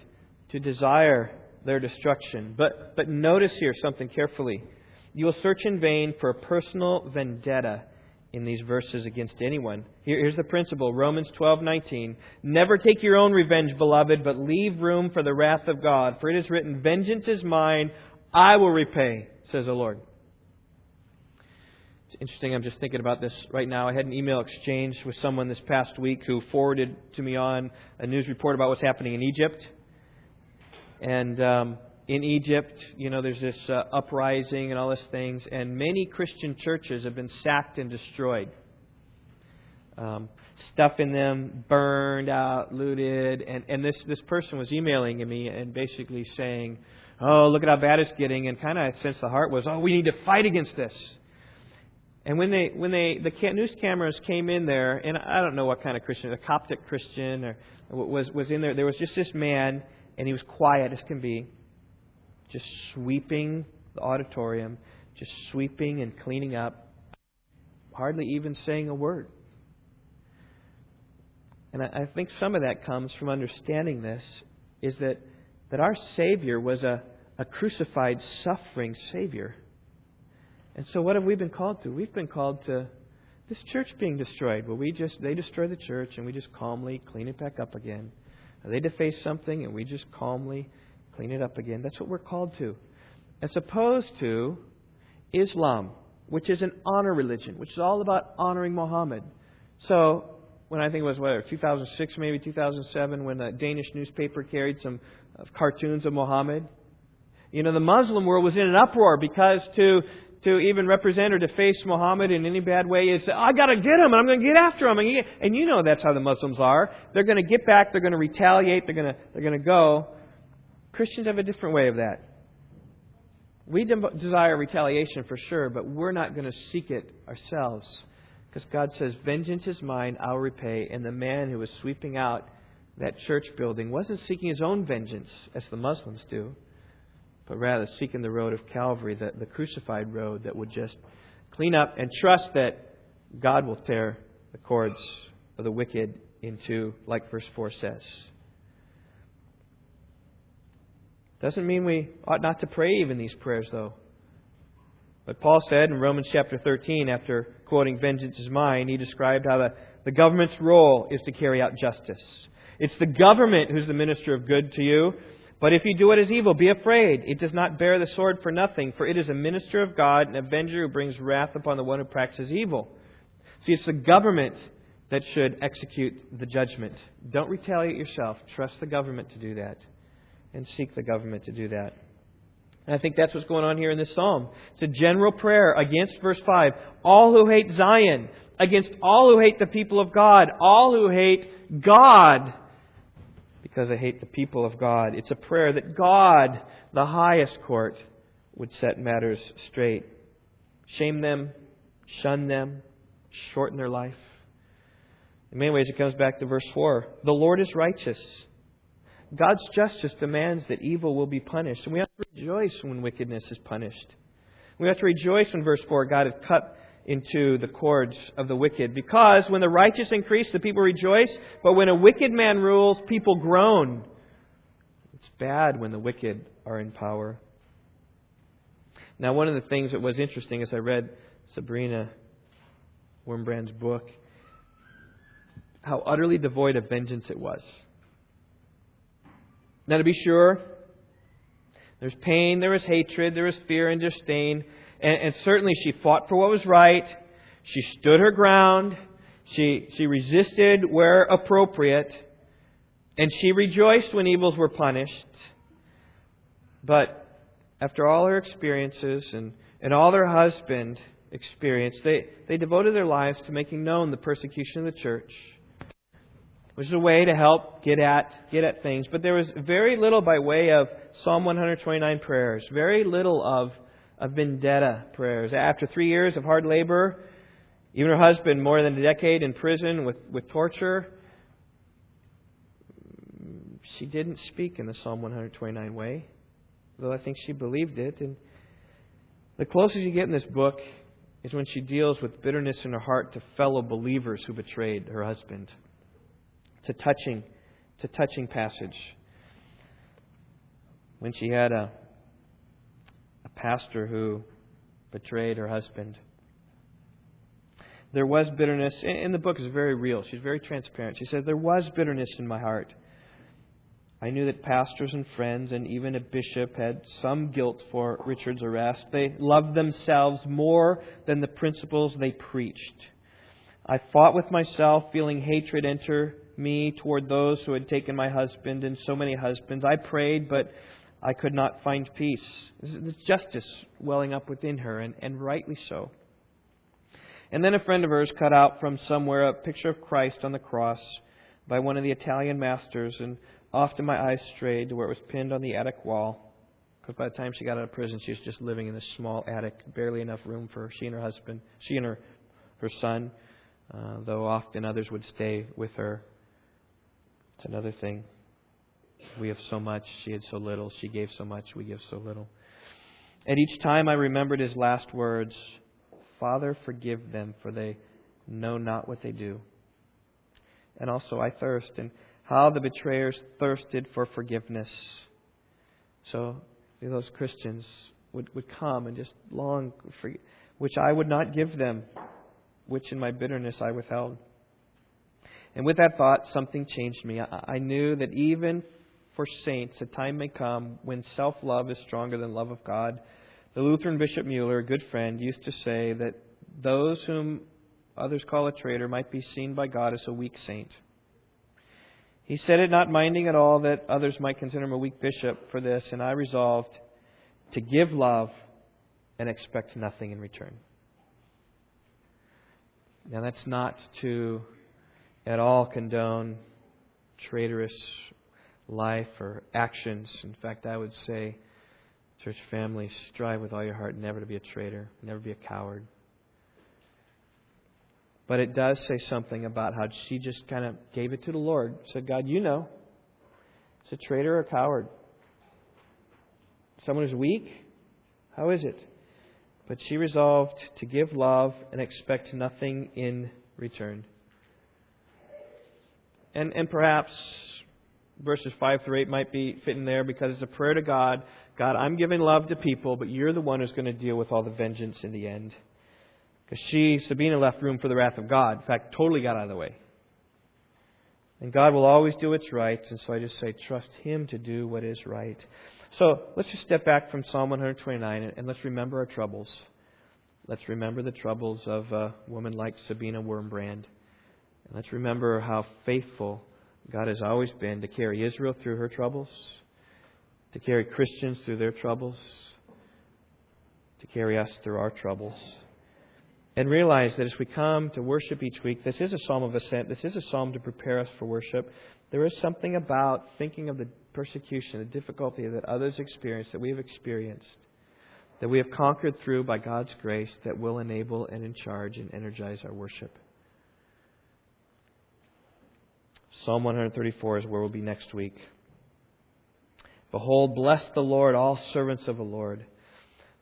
Speaker 1: to desire their destruction. But, but notice here something carefully. You will search in vain for a personal vendetta in these verses against anyone. Here, here's the principle Romans 12:19. Never take your own revenge, beloved, but leave room for the wrath of God. For it is written, Vengeance is mine, I will repay, says the Lord. It's interesting. I'm just thinking about this right now. I had an email exchange with someone this past week who forwarded to me on a news report about what's happening in Egypt. And um, in Egypt, you know, there's this uh, uprising and all these things, and many Christian churches have been sacked and destroyed. Um, stuff in them burned out, looted, and, and this, this person was emailing me and basically saying, Oh, look at how bad it's getting, and kind of sense the heart was, Oh, we need to fight against this. And when they when they the news cameras came in there, and I don't know what kind of Christian, a Coptic Christian, or was was in there. There was just this man, and he was quiet as can be, just sweeping the auditorium, just sweeping and cleaning up, hardly even saying a word. And I, I think some of that comes from understanding this is that that our Savior was a, a crucified, suffering Savior. And so what have we been called to? We've been called to this church being destroyed. Well, we just they destroy the church and we just calmly clean it back up again. They deface something and we just calmly clean it up again. That's what we're called to. As opposed to Islam, which is an honor religion, which is all about honoring Muhammad. So when I think it was whether 2006 maybe 2007 when a Danish newspaper carried some uh, cartoons of Muhammad. You know, the Muslim world was in an uproar because to to even represent or deface Muhammad in any bad way is, I got to get him, and I'm to get after him. And you know that's how the Muslims are. They're to get back. They're to retaliate. They're to they're to go. Christians have a different way of that. We desire retaliation for sure, but we're not to seek it ourselves. Because God says, Vengeance is mine, I'll repay. And the man who was sweeping out that church building wasn't seeking his own vengeance, as the Muslims do but rather seeking the road of Calvary, the, the crucified road that would just clean up and trust that God will tear the cords of the wicked into, like verse 4 says. Doesn't mean we ought not to pray even these prayers, though. But Paul said in Romans chapter 13, after quoting, Vengeance is mine, he described how the, the government's role is to carry out justice. It's the government who's the minister of good to you. But if you do what is evil, be afraid. It does not bear the sword for nothing, for it is a minister of God, an avenger who brings wrath upon the one who practices evil. See, it's the government that should execute the judgment. Don't retaliate yourself. Trust the government to do that. And seek the government to do that. And I think that's what's going on here in this psalm. It's a general prayer against verse 5. All who hate Zion, against all who hate the people of God, all who hate God because I hate the people of God. It's a prayer that God, the highest court, would set matters straight. Shame them, shun them, shorten their life. In many ways, it comes back to verse 4. The Lord is righteous. God's justice demands that evil will be punished. And we have to rejoice when wickedness is punished. We have to rejoice when, verse 4, God has cut into the cords of the wicked. Because when the righteous increase, the people rejoice, but when a wicked man rules, people groan. It's bad when the wicked are in power. Now, one of the things that was interesting as I read Sabina Wurmbrand's book, how utterly devoid of vengeance it was. Now, to be sure, there's pain, there is hatred, there is fear and disdain, and, and certainly she fought for what was right. She stood her ground. She, she resisted where appropriate. And she rejoiced when evils were punished. But after all her experiences and, and all her husband experienced, they, they devoted their lives to making known the persecution of the church, which is a way to help get at, get at things. But there was very little by way of Psalm 129 prayers, very little of, of vendetta prayers. After three years of hard labor, even her husband, more than a decade in prison with, with torture, she didn't speak in the Psalm 129 way though I think she believed it. And the closest you get in this book is when she deals with bitterness in her heart to fellow believers who betrayed her husband. It's a touching, it's a touching passage. When she had a, a pastor who betrayed her husband. There was bitterness, and the book is very real. She's very transparent. She said, There was bitterness in my heart. I knew that pastors and friends and even a bishop had some guilt for Richard's arrest. They loved themselves more than the principles they preached. I fought with myself, feeling hatred enter me toward those who had taken my husband and so many husbands. I prayed, but I could not find peace. There's justice welling up within her, and, and rightly so. And then a friend of hers cut out from somewhere a picture of Christ on the cross by one of the Italian masters, and Often my eyes strayed to where it was pinned on the attic wall, because by the time she got out of prison, she was just living in this small attic, barely enough room for she and her husband, she and her, her son, uh, though often others would stay with her. It's another thing. We have so much, she had so little. She gave so much, we give so little. At each time I remembered his last words Father, forgive them, for they know not what they do. And also, I thirst. And how the betrayers thirsted for forgiveness. So those Christians would, would come and just long for which I would not give them, which in my bitterness I withheld. And with that thought, something changed me. I, I knew that even for saints, a time may come when self love is stronger than love of God. The Lutheran Bishop Mueller, a good friend, used to say that those whom others call a traitor might be seen by God as a weak saint. He said it not minding at all that others might consider him a weak bishop for this, and I resolved to give love and expect nothing in return. Now, that's not to at all condone traitorous life or actions. In fact, I would say, church family, strive with all your heart never to be a traitor, never be a coward. But it does say something about how she just kind of gave it to the Lord. Said, God, you know. It's a traitor or a coward. Someone who's weak? How is it? But she resolved to give love and expect nothing in return. And, and perhaps verses 5 through 8 might be fitting there because it's a prayer to God God, I'm giving love to people, but you're the one who's going to deal with all the vengeance in the end. Because she, Sabina, left room for the wrath of God. In fact, totally got out of the way. And God will always do what's right, and so I just say, trust Him to do what is right. So let's just step back from Psalm 129 and let's remember our troubles. Let's remember the troubles of a woman like Sabina Wurmbrand. And let's remember how faithful God has always been to carry Israel through her troubles, to carry Christians through their troubles, to carry us through our troubles and realize that as we come to worship each week, this is a psalm of ascent. This is a psalm to prepare us for worship. There is something about thinking of the persecution, the difficulty that others experience, that we have experienced, that we have conquered through by God's grace, that will enable and in charge and energize our worship. Psalm 134 is where we'll be next week. Behold, bless the Lord, all servants of the Lord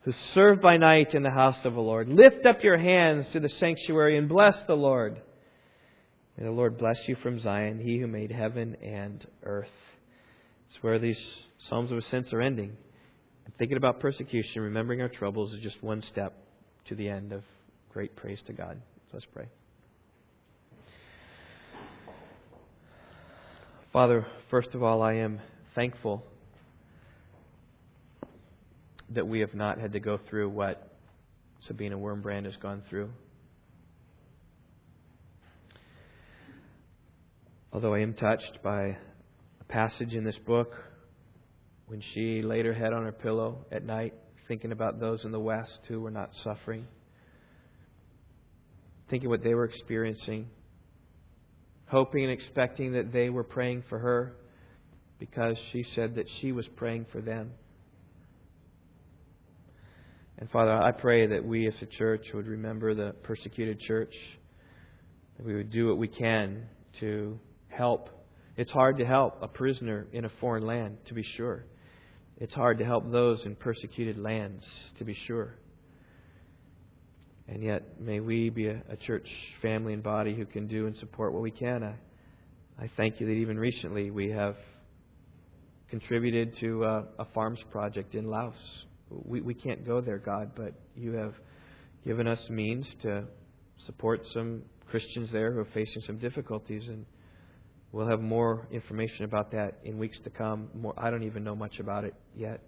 Speaker 1: who serve by night in the house of the Lord. Lift up your hands to the sanctuary and bless the Lord. May the Lord bless you from Zion, he who made heaven and earth. It's where these Psalms of Ascents are ending. And thinking about persecution, remembering our troubles, is just one step to the end of great praise to God. Let's pray. Father, first of all, I am thankful that we have not had to go through what Sabina Wurmbrand has gone through. Although I am touched by a passage in this book when she laid her head on her pillow at night, thinking about those in the West who were not suffering, thinking what they were experiencing, hoping and expecting that they were praying for her because she said that she was praying for them. And Father, I pray that we as a church would remember the persecuted church, that we would do what we can to help. It's hard to help a prisoner in a foreign land, to be sure. It's hard to help those in persecuted lands, to be sure. And yet, may we be a, a, church family and body who can do and support what we can. I, I thank you that even recently we have contributed to a, a farms project in Laos. We, we can't go there, God, but you have given us means to support some Christians there who are facing some difficulties. And we'll have more information about that in weeks to come. More, I don't even know much about it yet.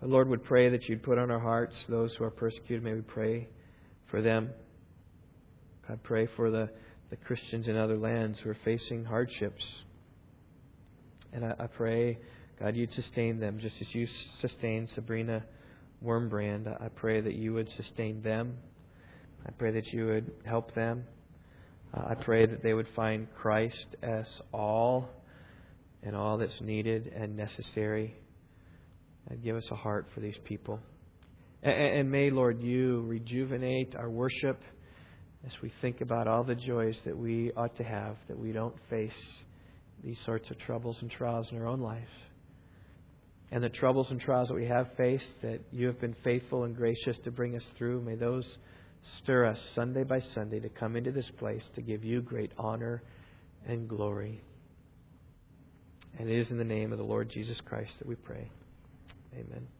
Speaker 1: But Lord, would pray that you'd put on our hearts those who are persecuted. May we pray for them. God, pray for the, the Christians in other lands who are facing hardships. And I, I pray, God, you'd sustain them just as you sustained Sabina Wurmbrand. I pray that you would sustain them. I pray that you would help them. Uh, I pray that they would find Christ as all and all that's needed and necessary. And give us a heart for these people. And may, Lord, you rejuvenate our worship as we think about all the joys that we ought to have, that we don't face these sorts of troubles and trials in our own life. And the troubles and trials that we have faced, that you have been faithful and gracious to bring us through, may those stir us Sunday by Sunday to come into this place to give you great honor and glory. And it is in the name of the Lord Jesus Christ that we pray. Amen.